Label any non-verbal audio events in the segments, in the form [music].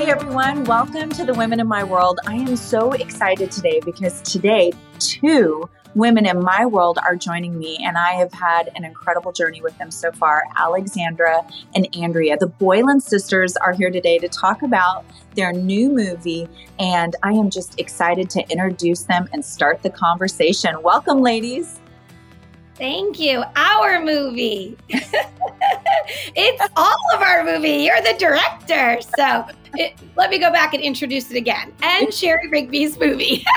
Hey everyone, welcome to the Women in My World. I am so excited today because today, two women in my world are joining me, and I have had an incredible journey with them so far. Alexandra and Andrea, the Boylan sisters, are here today to talk about their new movie, and I am just excited to introduce them and start the conversation. Welcome, ladies. Thank you. Our movie. [laughs] it's all of our movie. You're the director. So it, let me go back and introduce it again. And Sherry Rigby's movie. [laughs]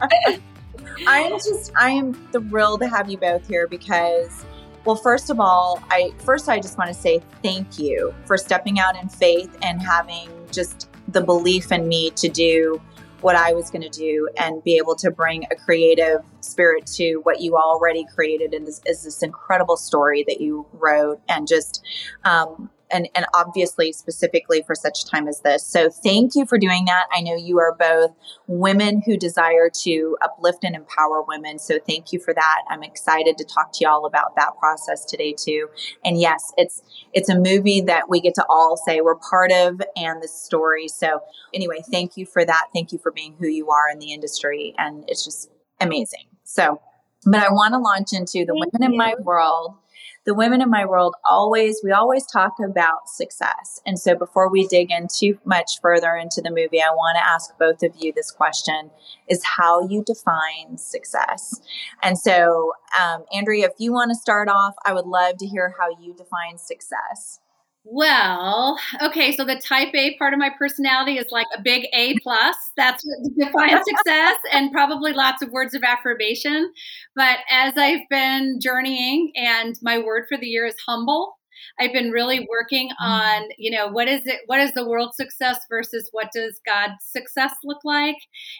I am just, I am thrilled to have you both here because, well, first of all, I first I just want to say thank you for stepping out in faith and having just the belief in me to do what I was going to do and be able to bring a creative spirit to what you already created and this is this incredible story that you wrote and just um, and, and obviously specifically for such a time as this. So thank you for doing that. I know you are both women who desire to uplift and empower women. So thank you for that. I'm excited to talk to y'all about that process today too. And yes, it's it's a movie that we get to all say we're part of and the story. So anyway, thank you for that. Thank you for being who you are in the industry. And it's just amazing. So but I want to launch into the Thank women you. in my world the women in my world always, we always talk about success. And so before we dig in too much further into the movie, I want to ask both of you this question is how you define success. And so, um, Andrea, if you want to start off, I would love to hear how you define success. Well, okay, so the type A part of my personality is like a big A plus. That's what [laughs] defines success and probably lots of words of affirmation. But as I've been journeying and my word for the year is humble, I've been really working mm. on, you know, what is it what is the world success versus what does God's success look like?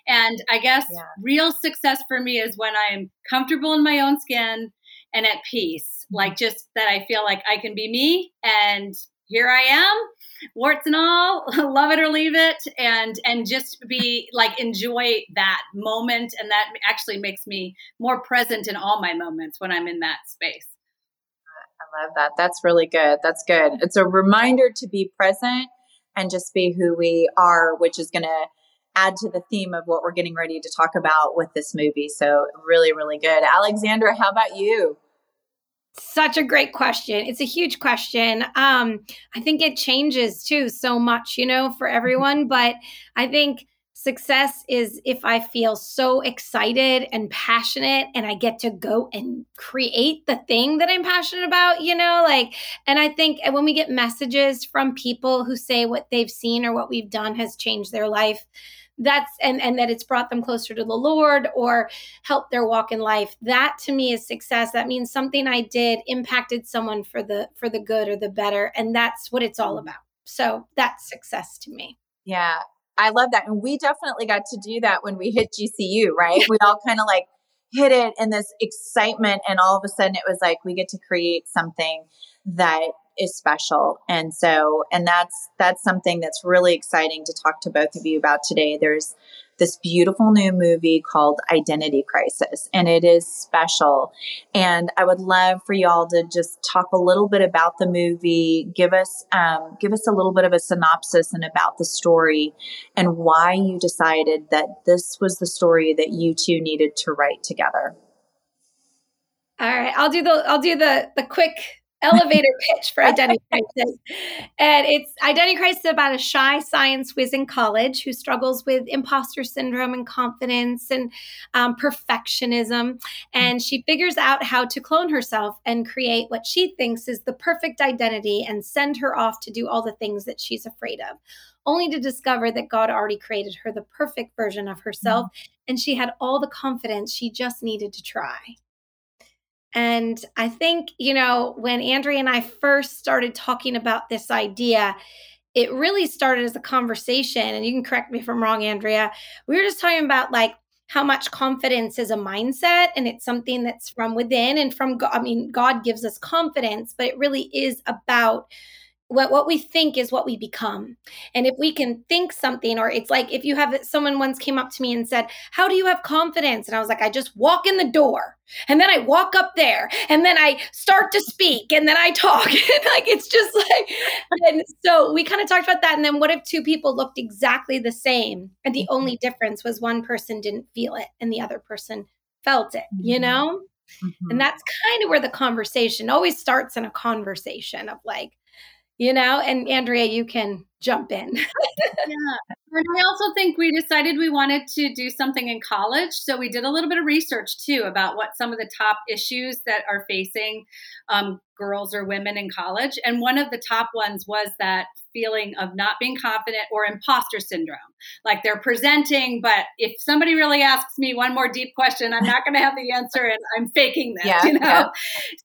And I guess yeah. real success for me is when I'm comfortable in my own skin and at peace mm. like just that I feel like I can be me and here I am, warts and all, [laughs] love it or leave it, and and just be like enjoy that moment, and that actually makes me more present in all my moments when I'm in that space. I love that. That's really good. That's good. It's a reminder to be present and just be who we are, which is going to add to the theme of what we're getting ready to talk about with this movie. So, really, really good. Alexandra, how about you? Such a great question. It's a huge question. Um, I think it changes too so much, you know, for mm-hmm. everyone. But I think success is if I feel so excited and passionate and I get to go and create the thing that I'm passionate about, you know, like, and I think when we get messages from people who say what they've seen or what we've done has changed their life, that's and and that it's brought them closer to the lord or helped their walk in life. That to me is success. That means something i did impacted someone for the for the good or the better and that's what it's all about. So that's success to me. Yeah i love that and we definitely got to do that when we hit gcu right? We all kind of like hit it in this excitement and all of a sudden it was like we get to create something that is special. And so, and that's, that's something that's really exciting to talk to both of you about today. There's this beautiful new movie called Identity Crisis, and it is special. And I would love for y'all to just talk a little bit about the movie, give us, um, give us a little bit of a synopsis and about the story and why you decided that this was the story that you two needed to write together. All right, I'll do the I'll do the the quick elevator pitch for [laughs] Identity Crisis. And it's Identity Crisis about a shy science whiz in college who struggles with imposter syndrome and confidence and um, perfectionism. And she figures out how to clone herself and create what she thinks is the perfect identity and send her off to do all the things that she's afraid of. Only to discover that God already created her the perfect version of herself, mm-hmm. and she had all the confidence she just needed to try. And I think, you know, when Andrea and I first started talking about this idea, it really started as a conversation. And you can correct me if I'm wrong, Andrea. We were just talking about like how much confidence is a mindset and it's something that's from within and from. I mean, God gives us confidence, but it really is about what what we think is what we become and if we can think something or it's like if you have someone once came up to me and said how do you have confidence and i was like i just walk in the door and then i walk up there and then i start to speak and then i talk [laughs] like it's just like and so we kind of talked about that and then what if two people looked exactly the same and the only mm-hmm. difference was one person didn't feel it and the other person felt it you mm-hmm. know mm-hmm. and that's kind of where the conversation always starts in a conversation of like you know and andrea you can jump in [laughs] yeah and i also think we decided we wanted to do something in college so we did a little bit of research too about what some of the top issues that are facing um, girls or women in college and one of the top ones was that feeling of not being confident or imposter syndrome. Like they're presenting, but if somebody really asks me one more deep question, I'm not going to have the answer and I'm faking this, yeah, [laughs] you know? Yeah.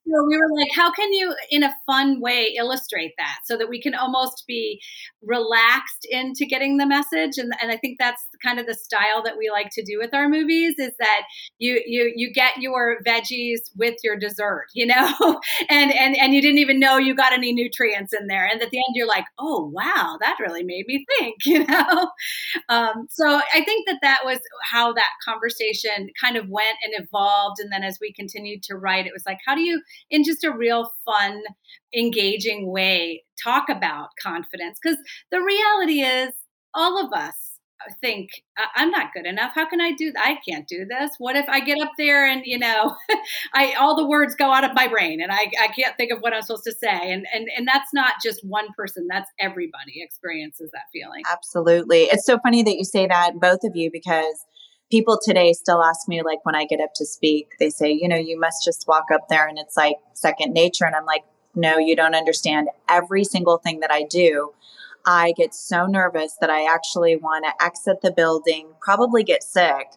So we were like, how can you, in a fun way, illustrate that so that we can almost be relaxed into getting the message? And, and I think that's kind of the style that we like to do with our movies is that you, you, you get your veggies with your dessert, you know, [laughs] and, and, and you didn't even know you got any nutrients in there. And at the end, you're like, oh, wow that really made me think [laughs] you know um, so i think that that was how that conversation kind of went and evolved and then as we continued to write it was like how do you in just a real fun engaging way talk about confidence because the reality is all of us think I'm not good enough. How can I do? I can't do this. What if I get up there and you know, [laughs] I all the words go out of my brain and I, I can't think of what I'm supposed to say. And and and that's not just one person. That's everybody experiences that feeling. Absolutely. It's so funny that you say that, both of you, because people today still ask me like when I get up to speak, they say, you know, you must just walk up there and it's like second nature. And I'm like, no, you don't understand every single thing that I do I get so nervous that I actually want to exit the building, probably get sick,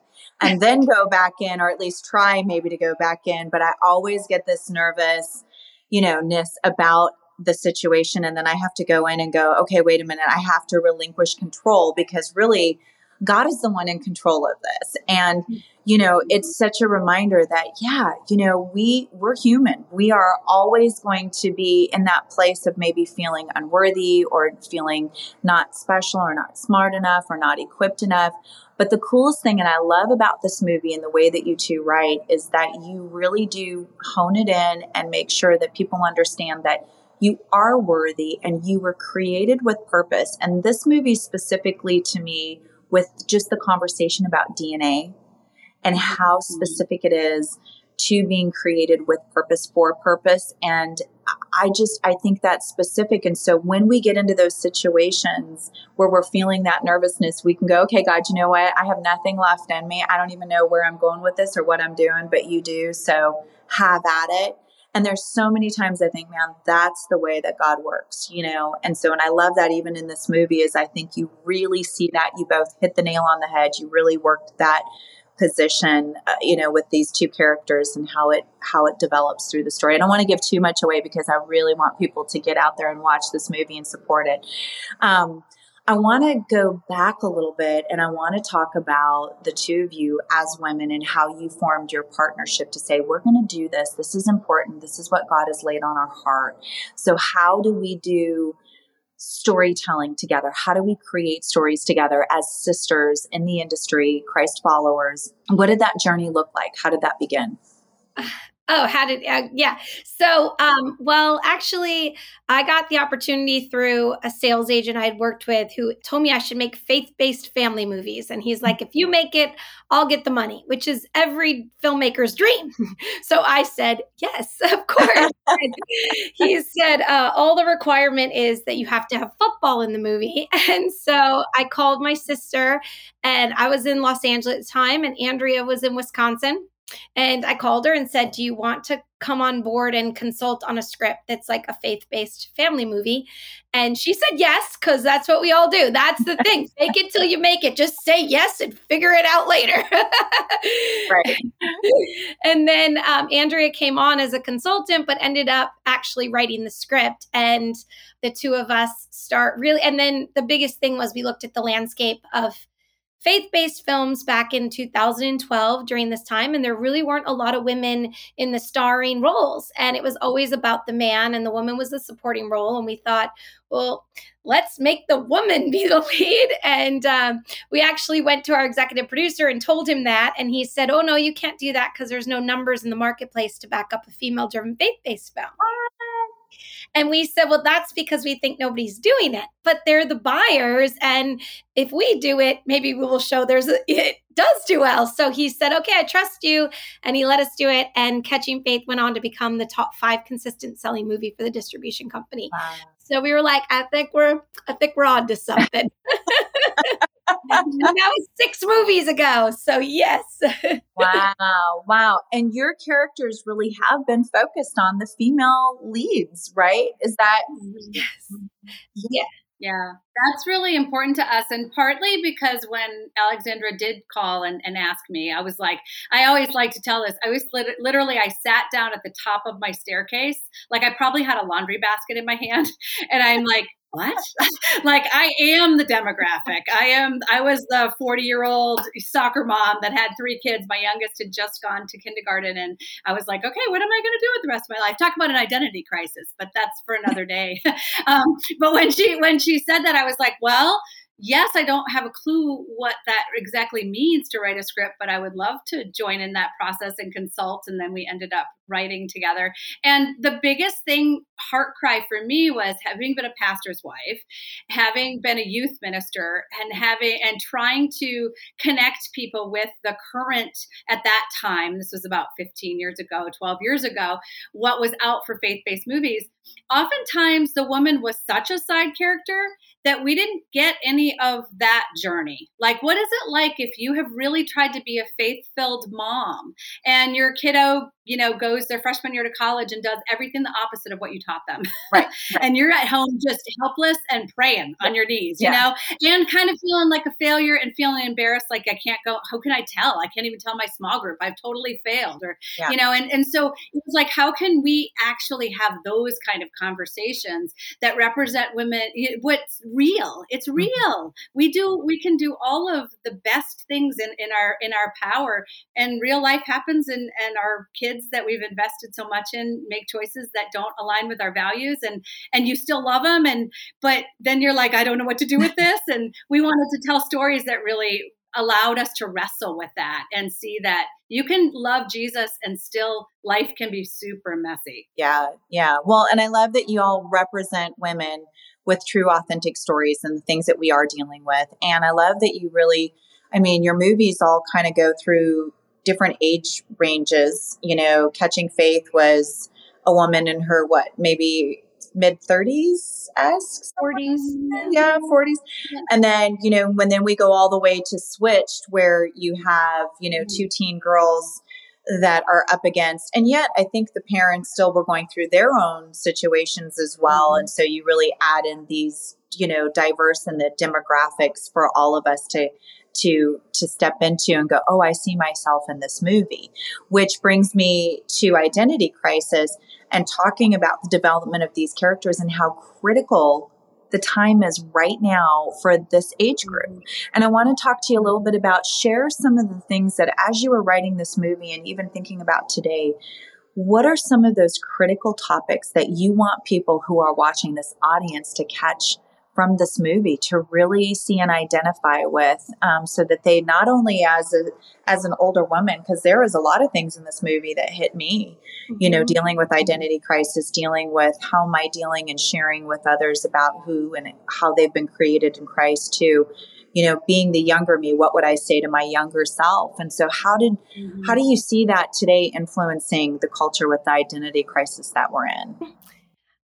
and then go back in, or at least try maybe to go back in. But I always get this nervous, you know, ness about the situation. And then I have to go in and go, okay, wait a minute, I have to relinquish control because really God is the one in control of this. And, you know, it's such a reminder that, yeah, you know, we, we're human. We are always going to be in that place of maybe feeling unworthy or feeling not special or not smart enough or not equipped enough. But the coolest thing, and I love about this movie and the way that you two write, is that you really do hone it in and make sure that people understand that you are worthy and you were created with purpose. And this movie specifically to me with just the conversation about DNA and how mm-hmm. specific it is to being created with purpose for purpose. And I just, I think that's specific. And so when we get into those situations where we're feeling that nervousness, we can go, okay, God, you know what? I have nothing left in me. I don't even know where I'm going with this or what I'm doing, but you do. So have at it. And there's so many times I think, man, that's the way that God works, you know? And so, and I love that even in this movie is I think you really see that you both hit the nail on the head. You really worked that position, uh, you know, with these two characters and how it, how it develops through the story. I don't want to give too much away because I really want people to get out there and watch this movie and support it. Um, I want to go back a little bit and I want to talk about the two of you as women and how you formed your partnership to say, we're going to do this. This is important. This is what God has laid on our heart. So, how do we do storytelling together? How do we create stories together as sisters in the industry, Christ followers? What did that journey look like? How did that begin? Uh, Oh, how did uh, yeah? So, um, well, actually, I got the opportunity through a sales agent I had worked with who told me I should make faith-based family movies, and he's like, "If you make it, I'll get the money," which is every filmmaker's dream. [laughs] so I said, "Yes, [laughs] of course." [laughs] he said, uh, "All the requirement is that you have to have football in the movie," and so I called my sister, and I was in Los Angeles at the time, and Andrea was in Wisconsin and I called her and said, Do you want to come on board and consult on a script that's like a faith based family movie? And she said yes, because that's what we all do. That's the [laughs] thing. Fake it till you make it. Just say yes and figure it out later. right. [laughs] And then um, Andrea came on as a consultant, but ended up actually writing the script. And the two of us start really, and then the biggest thing was we looked at the landscape of faith based films back in 2012 during this time, and there really weren't a lot of women in the starring roles. And it was always about the man, and the woman was the supporting role. And we thought, well, let's make the woman [laughs] be the lead. And um, we actually went to our executive producer and told him that. And he said, oh, no, you can't do that because there's no numbers in the marketplace to back up a female driven faith based film. And we said, well, that's because we think nobody's doing it, but they're the buyers. And if we do it, maybe we will show there's a, it does do well. So he said, okay, I trust you. And he let us do it. And Catching Faith went on to become the top five consistent selling movie for the distribution company. Wow. So we were like, I think we're, I think we're on to something. [laughs] that was six movies ago. So yes. [laughs] wow. Wow. And your characters really have been focused on the female leads, right? Is that yes. Yeah. Yeah, that's really important to us. And partly because when Alexandra did call and, and ask me, I was like, I always like to tell this. I was lit- literally, I sat down at the top of my staircase. Like I probably had a laundry basket in my hand. [laughs] And I'm like, what? [laughs] like I am the demographic. I am I was the 40 year old soccer mom that had three kids. My youngest had just gone to kindergarten and I was like, okay, what am I gonna do with the rest of my life? Talk about an identity crisis, but that's for another day. [laughs] um, but when she when she said that, I was like, well, yes, I don't have a clue what that exactly means to write a script, but I would love to join in that process and consult. And then we ended up writing together. And the biggest thing, heart cry for me, was having been a pastor's wife, having been a youth minister, and having and trying to connect people with the current at that time. This was about 15 years ago, 12 years ago. What was out for faith-based movies? Oftentimes, the woman was such a side character that we didn't get any of that journey. Like, what is it like if you have really tried to be a faith filled mom and your kiddo you know, goes their freshman year to college and does everything the opposite of what you taught them. Right. right. [laughs] and you're at home just helpless and praying on your knees, you yeah. know, and kind of feeling like a failure and feeling embarrassed, like I can't go, how can I tell? I can't even tell my small group I've totally failed or, yeah. you know, and, and so it was like, how can we actually have those kind of conversations that represent women? What's real? It's mm-hmm. real. Mm-hmm. We do, we can do all of the best things in, in our, in our power and real life happens and, and our kids kids that we've invested so much in make choices that don't align with our values and and you still love them and but then you're like I don't know what to do with [laughs] this and we wanted to tell stories that really allowed us to wrestle with that and see that you can love Jesus and still life can be super messy. Yeah, yeah. Well, and I love that you all represent women with true authentic stories and the things that we are dealing with. And I love that you really I mean, your movies all kind of go through different age ranges. You know, Catching Faith was a woman in her what, maybe mid 30s esque 40s yeah. 40s and then you know when then we go all the way to switched where you have you know two teen girls that are up against and yet i think the parents still were going through their own situations as well mm-hmm. and so you really add in these you know diverse in the demographics for all of us to to to step into and go oh i see myself in this movie which brings me to identity crisis and talking about the development of these characters and how critical the time is right now for this age group. Mm-hmm. And I want to talk to you a little bit about share some of the things that as you were writing this movie and even thinking about today, what are some of those critical topics that you want people who are watching this audience to catch from this movie to really see and identify with um, so that they not only as a as an older woman because there is a lot of things in this movie that hit me mm-hmm. you know mm-hmm. dealing with identity crisis dealing with how am i dealing and sharing with others about who and how they've been created in christ too you know being the younger me what would i say to my younger self and so how did mm-hmm. how do you see that today influencing the culture with the identity crisis that we're in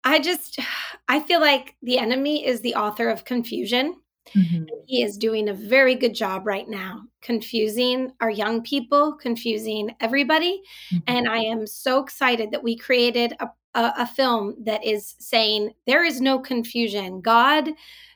I just, [sighs] I feel like the enemy is the author of confusion. Mm-hmm. He is doing a very good job right now, confusing our young people, confusing everybody. Mm-hmm. And I am so excited that we created a, a, a film that is saying there is no confusion. God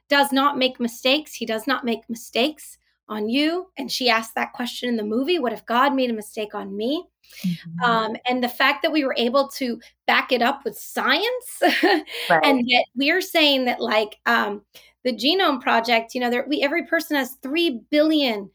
does not make mistakes, He does not make mistakes on you. And she asked that question in the movie What if God made a mistake on me? Mm-hmm. Um, and the fact that we were able to back it up with science, [laughs] right. and yet we're saying that, like, um, the Genome Project, you know, there, we every person has three billion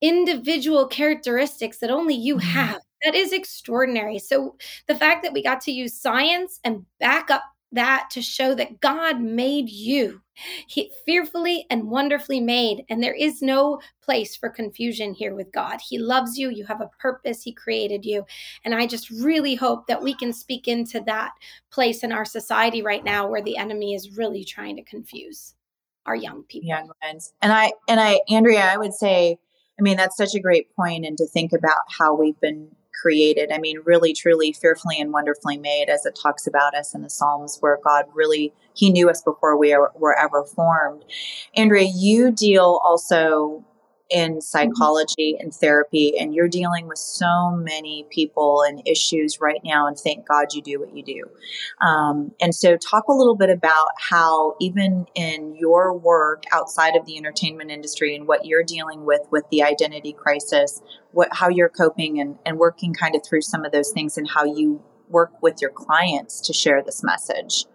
individual characteristics that only you mm-hmm. have. That is extraordinary. So the fact that we got to use science and back up that to show that God made you he fearfully and wonderfully made and there is no place for confusion here with God. He loves you, you have a purpose, he created you. And I just really hope that we can speak into that place in our society right now where the enemy is really trying to confuse our young people. Young ones. And I and I Andrea, I would say I mean that's such a great point and to think about how we've been created. I mean, really, truly, fearfully and wonderfully made, as it talks about us in the Psalms, where God really, He knew us before we were ever formed. Andrea, you deal also in psychology and therapy, and you're dealing with so many people and issues right now. And thank God you do what you do. Um, and so, talk a little bit about how, even in your work outside of the entertainment industry and what you're dealing with with the identity crisis, what how you're coping and, and working kind of through some of those things, and how you work with your clients to share this message.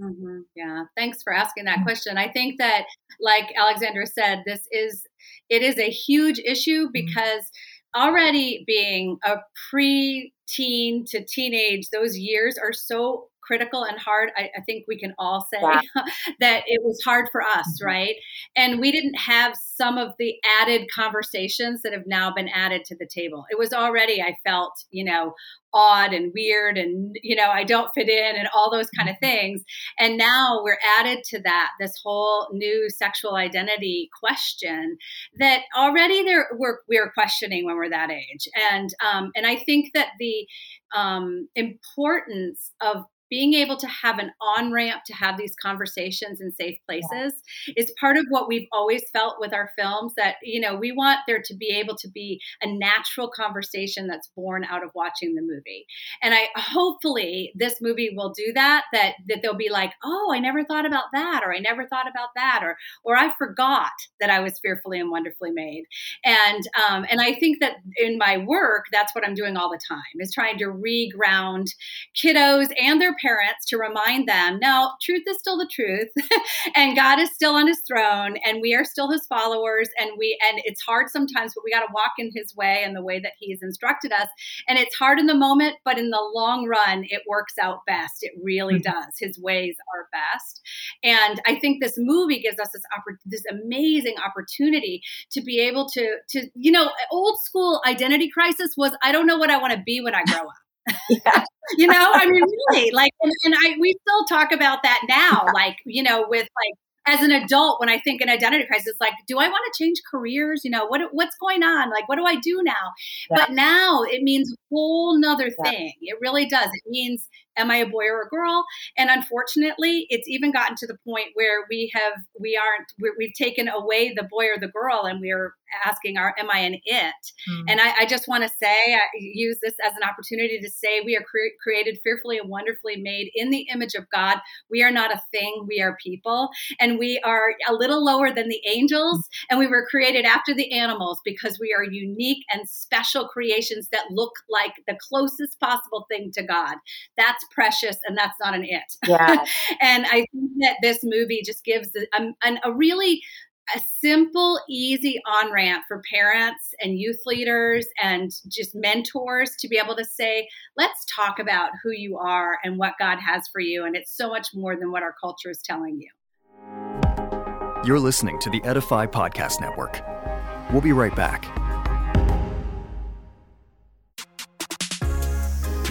Mm-hmm. Yeah, thanks for asking that mm. question. I think that, like Alexandra said, this is it is a huge issue mm. because already being a pre-teen to teenage, those years are so critical and hard. I, I think we can all say yeah. [laughs] that it was hard for us, mm-hmm. right? And we didn't have some of the added conversations that have now been added to the table. It was already, I felt, you know, odd and weird and you know i don't fit in and all those kind of mm-hmm. things and now we're added to that this whole new sexual identity question that already there we're, we're questioning when we're that age and um, and i think that the um, importance of being able to have an on ramp to have these conversations in safe places yeah. is part of what we've always felt with our films that you know we want there to be able to be a natural conversation that's born out of watching the movie and i hopefully this movie will do that that that they'll be like oh i never thought about that or i never thought about that or or i forgot that i was fearfully and wonderfully made and um and i think that in my work that's what i'm doing all the time is trying to reground kiddos and their parents to remind them no, truth is still the truth [laughs] and God is still on his throne and we are still his followers and we and it's hard sometimes but we got to walk in his way and the way that he's instructed us and it's hard in the moment but in the long run it works out best. It really mm-hmm. does. His ways are best. And I think this movie gives us this oppor- this amazing opportunity to be able to to you know old school identity crisis was I don't know what I want to be when I grow up yeah. [laughs] you know, I mean, really, like, and, and, I we still talk about that now, like, you know, with like as an adult, when I think an identity crisis, like, do I want to change careers? You know, what what's going on? Like, what do I do now? Yeah. But now it means a whole nother yeah. thing. It really does. It means am I a boy or a girl? And unfortunately, it's even gotten to the point where we have we aren't we have taken away the boy or the girl, and we're asking our am I an it? Mm. And I, I just want to say, I use this as an opportunity to say we are cre- created fearfully and wonderfully made in the image of God. We are not a thing; we are people, and we are a little lower than the angels, mm. and we were created after the animals because we are unique and special creations that look like the closest possible thing to God. That's that's precious and that's not an it. [laughs] Yeah. and I think that this movie just gives a, um, a, a really a simple, easy on ramp for parents and youth leaders and just mentors to be able to say, let's talk about who you are and what God has for you. And it's so much more than what our culture is telling you. You're listening to the Edify Podcast Network. We'll be right back.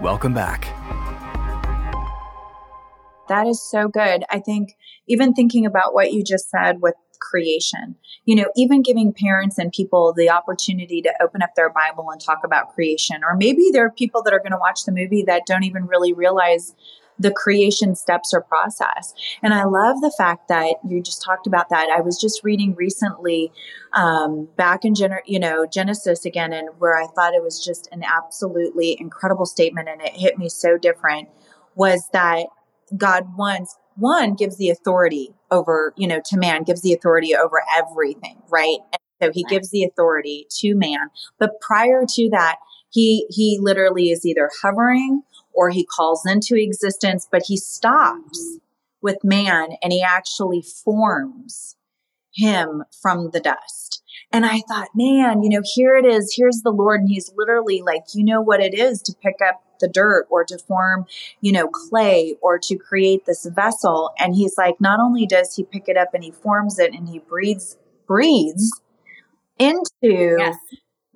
Welcome back. That is so good. I think even thinking about what you just said with creation, you know, even giving parents and people the opportunity to open up their Bible and talk about creation, or maybe there are people that are going to watch the movie that don't even really realize the creation steps or process. And I love the fact that you just talked about that. I was just reading recently um, back in Gen- you know Genesis again, and where I thought it was just an absolutely incredible statement, and it hit me so different was that God once one gives the authority over you know to man gives the authority over everything right and so he gives the authority to man but prior to that he he literally is either hovering or he calls into existence but he stops with man and he actually forms him from the dust and I thought, man, you know, here it is. Here's the Lord. And he's literally like, you know what it is to pick up the dirt or to form, you know, clay or to create this vessel. And he's like, not only does he pick it up and he forms it and he breathes, breathes into yes.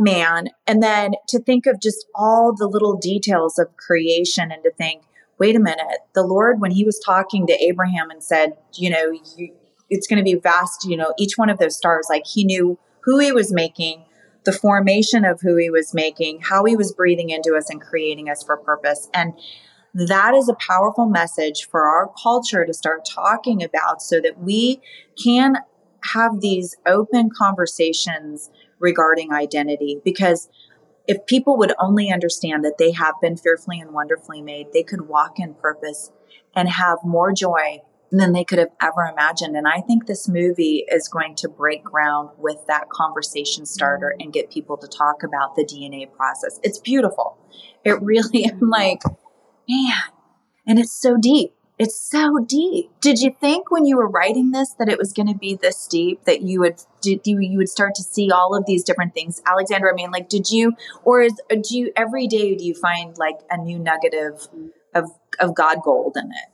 Man. And then to think of just all the little details of creation and to think, wait a minute, the Lord, when he was talking to Abraham and said, you know, you, it's going to be vast, you know, each one of those stars, like he knew who he was making, the formation of who he was making, how he was breathing into us and creating us for purpose. And that is a powerful message for our culture to start talking about so that we can have these open conversations regarding identity. Because if people would only understand that they have been fearfully and wonderfully made, they could walk in purpose and have more joy than they could have ever imagined. And I think this movie is going to break ground with that conversation starter and get people to talk about the DNA process. It's beautiful. It really, [laughs] I'm like, man, and it's so deep. It's so deep. Did you think when you were writing this that it was going to be this deep that you would did you, you would start to see all of these different things? Alexandra, I mean, like, did you, or is do you every day do you find like a new nugget of of of God gold in it?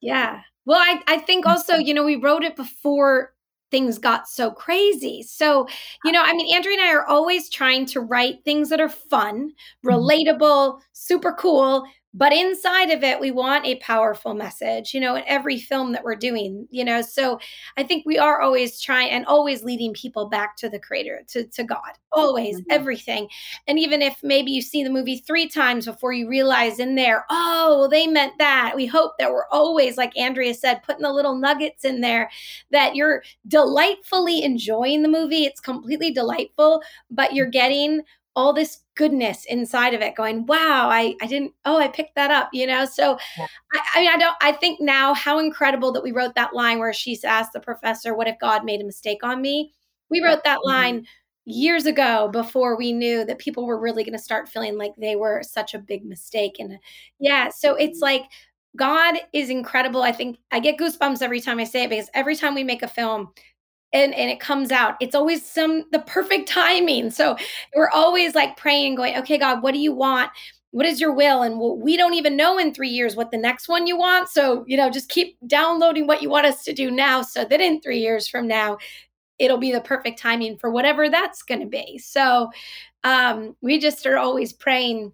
Yeah, well, I, I think also, you know, we wrote it before things got so crazy. So, you know, I mean, Andrea and I are always trying to write things that are fun, mm-hmm. relatable, super cool, but inside of it we want a powerful message you know in every film that we're doing you know? So i think we are always trying and always leading people back to the creator to, to god always mm-hmm. everything. And even if maybe you see the movie three times before you realize in there oh they meant that. We hope that we're always like andrea said putting the little nuggets in there that you're delightfully enjoying the movie. It's completely delightful but you're getting all this goodness inside of it going wow i i didn't oh i picked that up you know so yeah. I, I, mean i don't i think now how incredible that we wrote that line where she's asked the professor what if god made a mistake on me we wrote that mm-hmm. line years ago before we knew that people were really going to start feeling like they were such a big mistake and yeah so it's like god is incredible i think i get goosebumps every time i say it because every time we make a film and, and it comes out. It's always some the perfect timing. So we're always like praying going okay god what do you want? What is your will? And we don't even know in three years what the next one you want. So you know just keep downloading what you want us to do now so that in three years from now it'll be the perfect timing for whatever that's going to be. So um, we just are always praying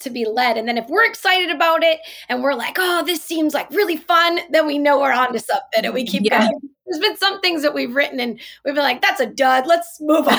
to be led. And then if we're excited about it and we're like, oh, this seems like really fun, then we know we're on to something and we keep yeah. going. There's been some things that we've written and we've been like, that's a dud. Let's move on. [laughs]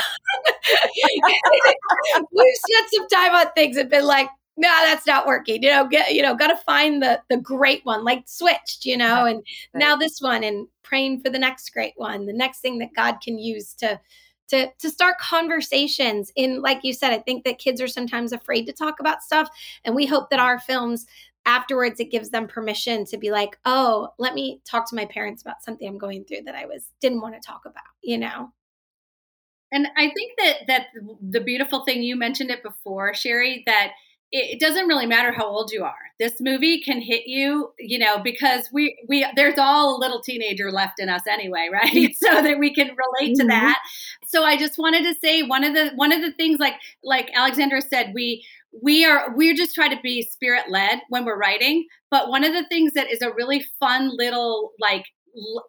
we've spent some time on things and been like, no, that's not working. You know, get you know, gotta find the the great one, like switched, you know, and now this one and praying for the next great one, the next thing that God can use to to to start conversations. In like you said i think that kids are sometimes afraid to talk about stuff. And we hope that our films afterwards it gives them permission to be like oh let me talk to my parents about something i'm going through that i was didn't want to talk about you know? And i think that that the beautiful thing you mentioned it before sherry that it doesn't really matter how old you are. This movie can hit you, you know, because we we there's all a little teenager left in us anyway, [laughs] right? so that we can relate mm-hmm. to that. So I just wanted to say one of the one of the things like like Alexandra said, we we are we're just trying to be spirit led when we're writing, but one of the things that is a really fun little like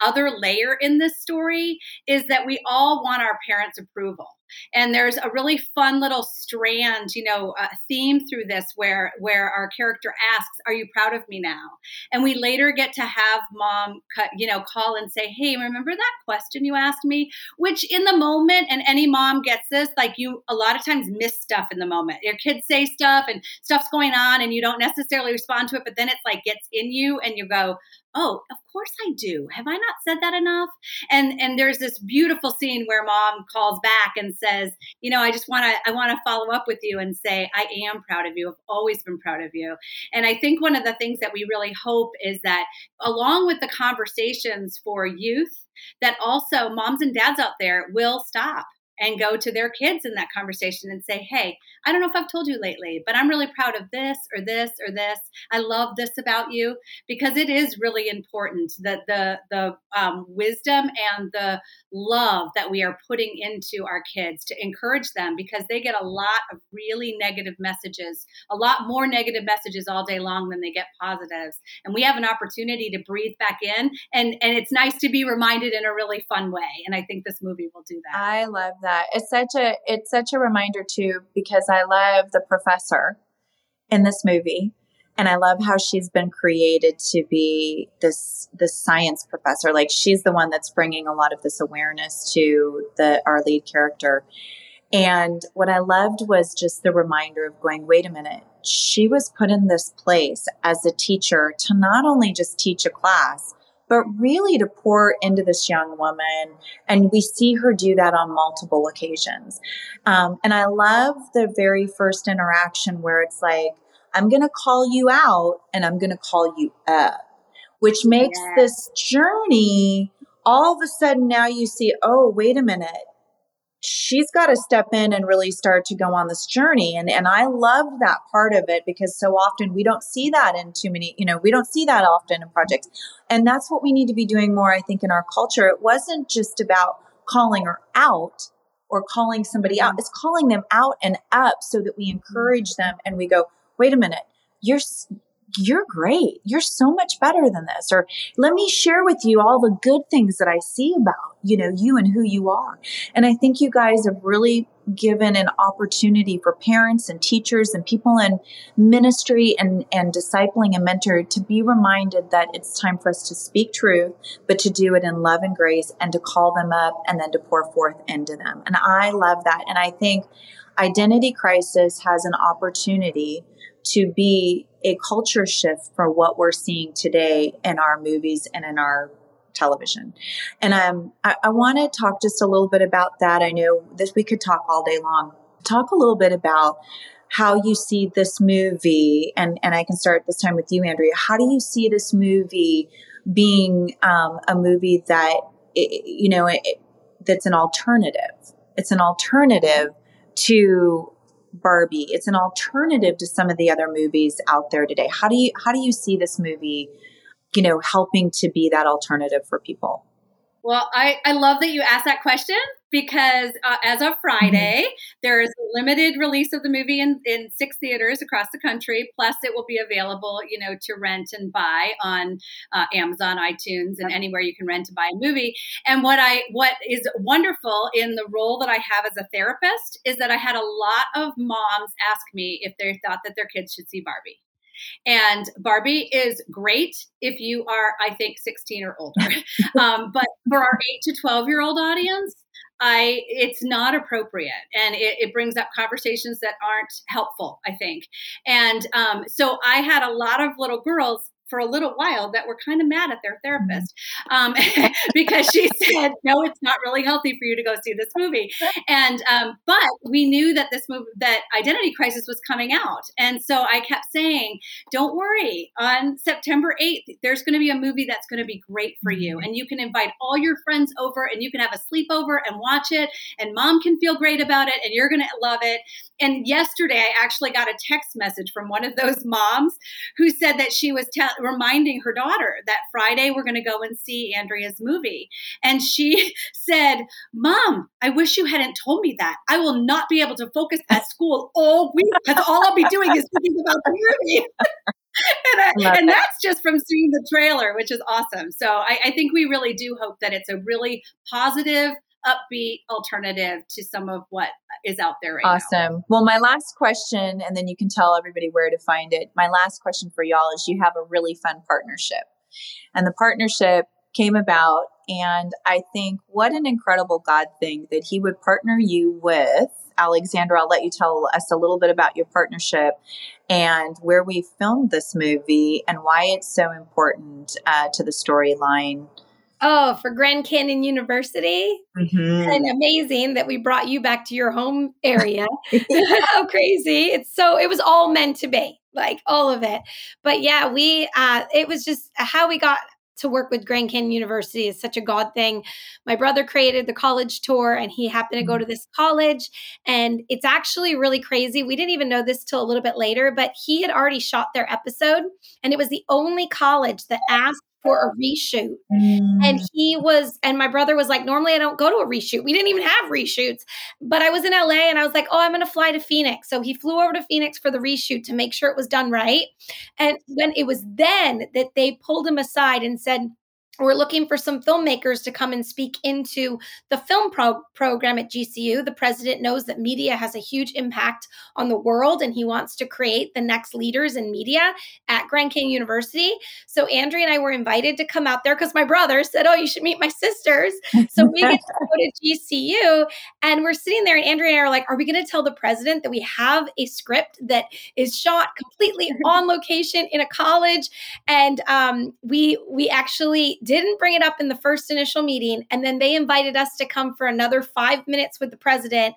other layer in this story is that we all want our parents' approval and there's a really fun little strand you know theme through this where where our character asks are you proud of me now? And we later get to have mom cut you know call and say hey remember that question you asked me? Which in the moment and any mom gets this like you a lot of times miss stuff in the moment. Your kids say stuff and stuff's going on and you don't necessarily respond to it but then it's like gets in you and you go oh of course i do. Have i not said that enough? And and there's this beautiful scene where mom calls back and says you know i just want to i want to follow up with you and say i am proud of you. I've always been proud of you. And i think one of the things that we really hope is that along with the conversations for youth that also moms and dads out there will stop and go to their kids in that conversation and say, Hey, I don't know if I've told you lately, but I'm really proud of this or this or this. I love this about you because it is really important that the the um, wisdom and the love that we are putting into our kids to encourage them because they get a lot of really negative messages, a lot more negative messages all day long than they get positives. And we have an opportunity to breathe back in and and it's nice to be reminded in a really fun way. And I think this movie will do that. I love that. It's such a it's such a reminder too because I love the professor in this movie and I love how she's been created to be this this science professor. Like she's the one that's bringing a lot of this awareness to the our lead character. And what I loved was just the reminder of going, wait a minute, she was put in this place as a teacher to not only just teach a class, but really to pour into this young woman. And we see her do that on multiple occasions. Um, and I love the very first interaction where it's like, I'm going to call you out and I'm going to call you up, which makes yeah. this journey all of a sudden now you see, oh, wait a minute she's got to step in and really start to go on this journey. And and I love that part of it because so often we don't see that in too many you know we don't see that often in projects. And that's what we need to be doing more I think in our culture. It wasn't just about calling her out or calling somebody out. Mm-hmm. It's calling them out and up so that we mm-hmm. encourage them and we go wait a minute. You're you're great. You're so much better than this. Or let me share with you all the good things that I see about, you know, you and who you are. And I think you guys have really given an opportunity for parents and teachers and people in ministry and, and discipling and mentor to be reminded that it's time for us to speak truth, but to do it in love and grace and to call them up and then to pour forth into them. And I love that. And I think identity crisis has an opportunity to be a culture shift for what we're seeing today in our movies and in our television. And um, I, I want to talk just a little bit about that. I know that we could talk all day long. Talk a little bit about how you see this movie, and, and I can start this time with you, Andrea. How do you see this movie being um, a movie that, you know, it, that's an alternative? It's an alternative to Barbie. It's an alternative to some of the other movies out there today. How do you how do you see this movie, you know, helping to be that alternative for people? Well, I, I love that you asked that question because uh, as of Friday, mm-hmm. there is a limited release of the movie in, in six theaters across the country. Plus, it will be available, you know, to rent and buy on uh, Amazon, iTunes, and anywhere you can rent and buy a movie. And what I what is wonderful in the role that I have as a therapist is that I had a lot of moms ask me if they thought that their kids should see Barbie. And Barbie is great if you are, I think, 16 or older. [laughs] um, but for our 8 to 12 year old audience, I it's not appropriate, and it, it, brings up conversations that aren't helpful. I think, and um, so I had a lot of little girls for a little while that were kind of mad at their therapist um, [laughs] because she [laughs] said, "No, it's not really healthy for you to go see this movie." And um, but we knew that this movie, that Identity Crisis, was coming out, and so I kept saying, "Don't worry. On September eighth, there's going to be a movie that's going to be great for you, and you can invite all your friends over, and you can have a sleepover and watch it, and mom can feel great about it, and you're going to love it." And yesterday, I actually got a text message from one of those moms who said that she was te- reminding her daughter that Friday we're going to go and see Andrea's movie. And she [laughs] said, Mom, I wish you hadn't told me that. I will not be able to focus at [laughs] school all week because all I'll be doing is thinking about the movie. [laughs] and, I, and that's just from seeing the trailer, which is awesome. So I, I think we really do hope that it's a really positive, upbeat alternative to some of what is out there right awesome. Now. Well, my last question, and then you can tell everybody where to find it. My last question for y'all is you have a really fun partnership. And the partnership came about. And I think what an incredible God thing that He would partner you with. Alexandra, I'll let you tell us a little bit about your partnership and where we filmed this movie and why it's so important uh, to the storyline. Oh, for Grand Canyon University. Mm-hmm. And amazing that we brought you back to your home area. [laughs] [laughs] How crazy. It's so, it was all meant to be, like all of it. But yeah, we, uh, it was just how we got to work with Grand Canyon University is such a God thing. My brother created the college tour and he happened to go mm-hmm. to this college. And it's actually really crazy. We didn't even know this till a little bit later, but he had already shot their episode. And it was the only college that asked for a reshoot. Mm. And he was, and my brother was like, normally I don't go to a reshoot. We didn't even have reshoots. But I was in LA and I was like, oh, I'm going to fly to Phoenix. So he flew over to Phoenix for the reshoot to make sure it was done right. And when it was then that they pulled him aside and said, we're looking for some filmmakers to come and speak into the film pro- program at GCU. The president knows that media has a huge impact on the world and he wants to create the next leaders in media at Grand Canyon University. So Andrea and I were invited to come out there because my brother said, Oh, you should meet my sisters. So we get to go to GCU and we're sitting there and Andrea and I are like, Are we going to tell the president that we have a script that is shot completely on location in a college? And um, we we actually didn't bring it up in the first initial meeting. And then they invited us to come for another five minutes with the president.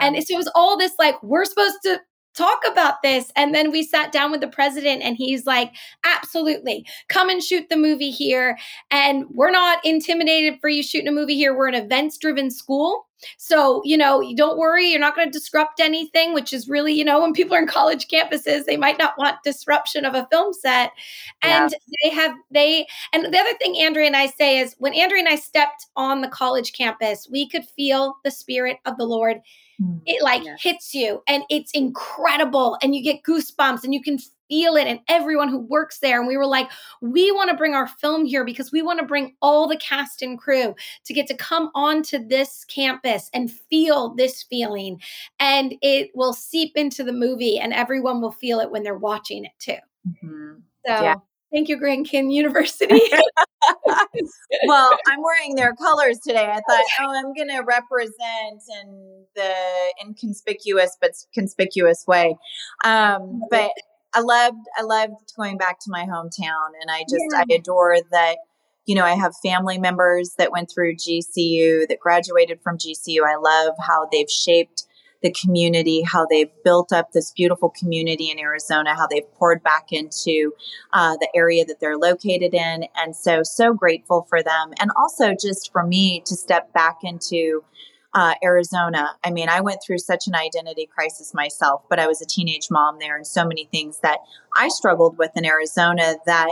And so it was all this like, we're supposed to talk about this. And then we sat down with the president and he's like, absolutely, come and shoot the movie here. And we're not intimidated for you shooting a movie here. We're an events driven school. So, you know, don't worry, you're not going to disrupt anything, which is really, you know, when people are in college campuses, they might not want disruption of a film set. And yeah. they have, they, and the other thing Andrea and I say is when Andrea and I stepped on the college campus, we could feel the spirit of the Lord mm. it like yes. hits you and it's incredible and you get goosebumps and you can feel it and everyone who works there. And we were like, we want to bring our film here because we want to bring all the cast and crew to get to come onto this campus and feel this feeling. And it will seep into the movie and everyone will feel it when they're watching it too. Mm-hmm. So yeah. Thank you, Grand Canyon [laughs] University. [laughs] well, I'm wearing their colors today. I thought, oh, I'm going to represent in the inconspicuous but conspicuous way. Um, but I loved I loved going back to my hometown and I just yeah. I adore that you know I have family members that went through GCU that graduated from GCU. I love how they've shaped the community, how they've built up this beautiful community in Arizona, how they've poured back into uh, the area that they're located in. And so, so grateful for them. And also just for me to step back into uh, Arizona. I mean, I went through such an identity crisis myself, but I was a teenage mom there and so many things that I struggled with in Arizona that,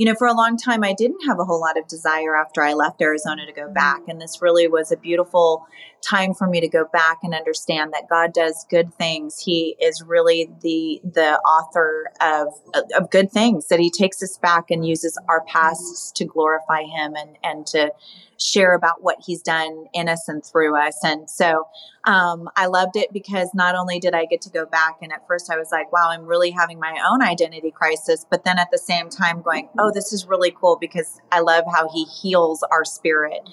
you know, for a long time, I didn't have a whole lot of desire after I left Arizona to go mm. back. And this really was a beautiful time for me to go back and understand that God does good things. He is really the the author of of good things. That He takes us back and uses our pasts to glorify Him and and to share about what he's done in us and through us. And so um, I loved it because not only did I get to go back, and at first I was like, wow, I'm really having my own identity crisis. But then at the same time, going, oh, this is really cool because I love how he heals our spirit.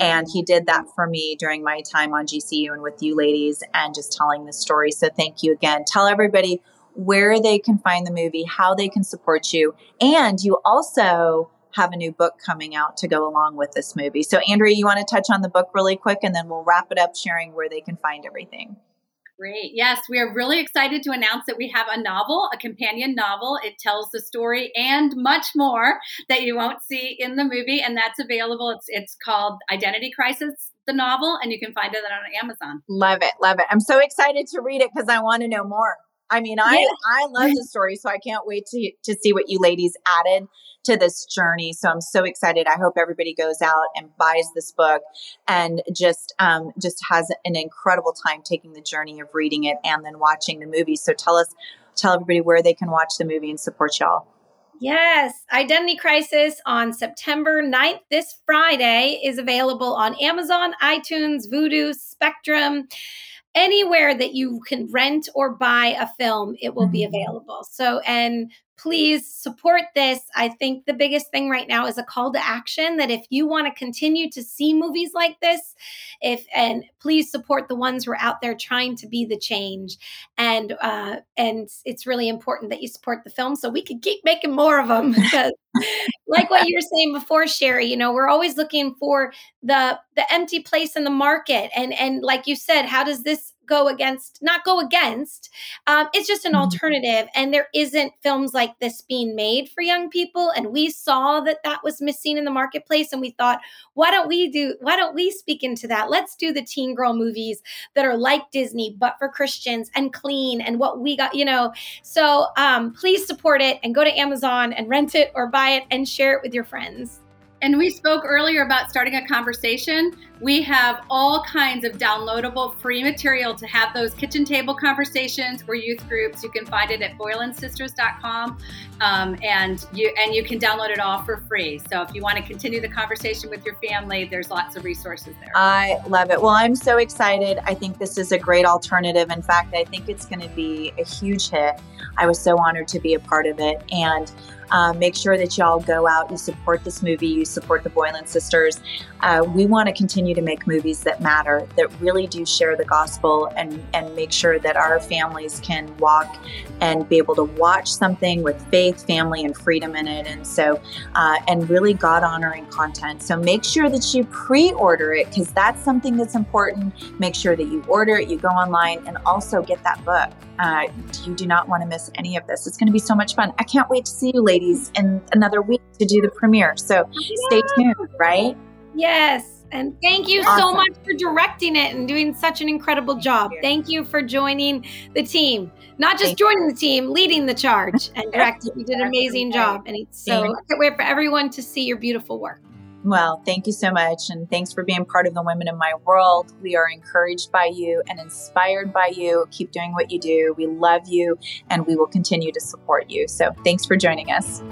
And he did that for me during my time on GCU and with you ladies and just telling the story. So thank you again. Tell everybody where they can find the movie, how they can support you. And you also have a new book coming out to go along with this movie. So, Andrea, you want to touch on the book really quick and then we'll wrap it up sharing where they can find everything. Great. Yes, we are really excited to announce that we have a novel, a companion novel. It tells the story and much more that you won't see in the movie, and that's available. It's it's called Identity Crisis, the novel, and you can find it on Amazon. Love it, love it. I'm so excited to read it because I want to know more. I mean, I yeah. I love the story, so I can't wait to to see what you ladies added to this journey. So I'm so excited. I hope everybody goes out and buys this book and just um, just has an incredible time taking the journey of reading it and then watching the movie. So tell us, tell everybody where they can watch the movie and support y'all. Yes, Identity Crisis on September 9th, this Friday, is available on Amazon, iTunes, Vudu, Spectrum anywhere that you can rent or buy a film, it will be mm-hmm. available. So, and please support this. I think the biggest thing right now is a call to action that if you want to continue to see movies like this, if and please support the ones who are out there trying to be the change. And uh, and it's really important that you support the film so we can keep making more of them [laughs] because like what you were saying before, Sherry, you know, we're always looking for the the empty place in the market. And and like you said, how does this go against not go against um, it's just an mm-hmm. alternative and there isn't films like this being made for young people and we saw that that was missing in the marketplace and we thought why don't we do why don't we speak into that? Let's do the teen girl movies that are like disney but for christians and clean and what we got you know? So um, please support it and go to amazon and rent it or buy it and share it with your friends and we spoke earlier about starting a conversation. We have all kinds of downloadable free material to have those kitchen table conversations or youth groups. You can find it at boylansisters.com, um, and you and you can download it all for free. So if you want to continue the conversation with your family, there's lots of resources there. I love it. Well, I'm so excited. I think this is a great alternative. In fact, I think it's going to be a huge hit. I was so honored to be a part of it, and um, make sure that y'all go out, you support this movie, you support the Boylan sisters. Uh, we want to continue to make movies that matter, that really do share the gospel and, and make sure that our families can walk and be able to watch something with faith, family, and freedom in it. And so, uh, and really God honoring content. So make sure that you pre order it because that's something that's important. Make sure that you order it, you go online, and also get that book. Uh, you do not want to miss any of this. It's going to be so much fun. I can't wait to see you, ladies, in another week to do the premiere. So stay tuned, right? Yes. And thank you awesome. so much for directing it and doing such an incredible job. Thank you, thank you for joining the team. Not just thank joining you. the team, leading the charge and [laughs] directing. You did an amazing job. And it's so I can't wait for everyone to see your beautiful work. Well, thank you so much. And thanks for being part of the Women in My World. We are encouraged by you and inspired by you. Keep doing what you do. We love you and we will continue to support you. So thanks for joining us.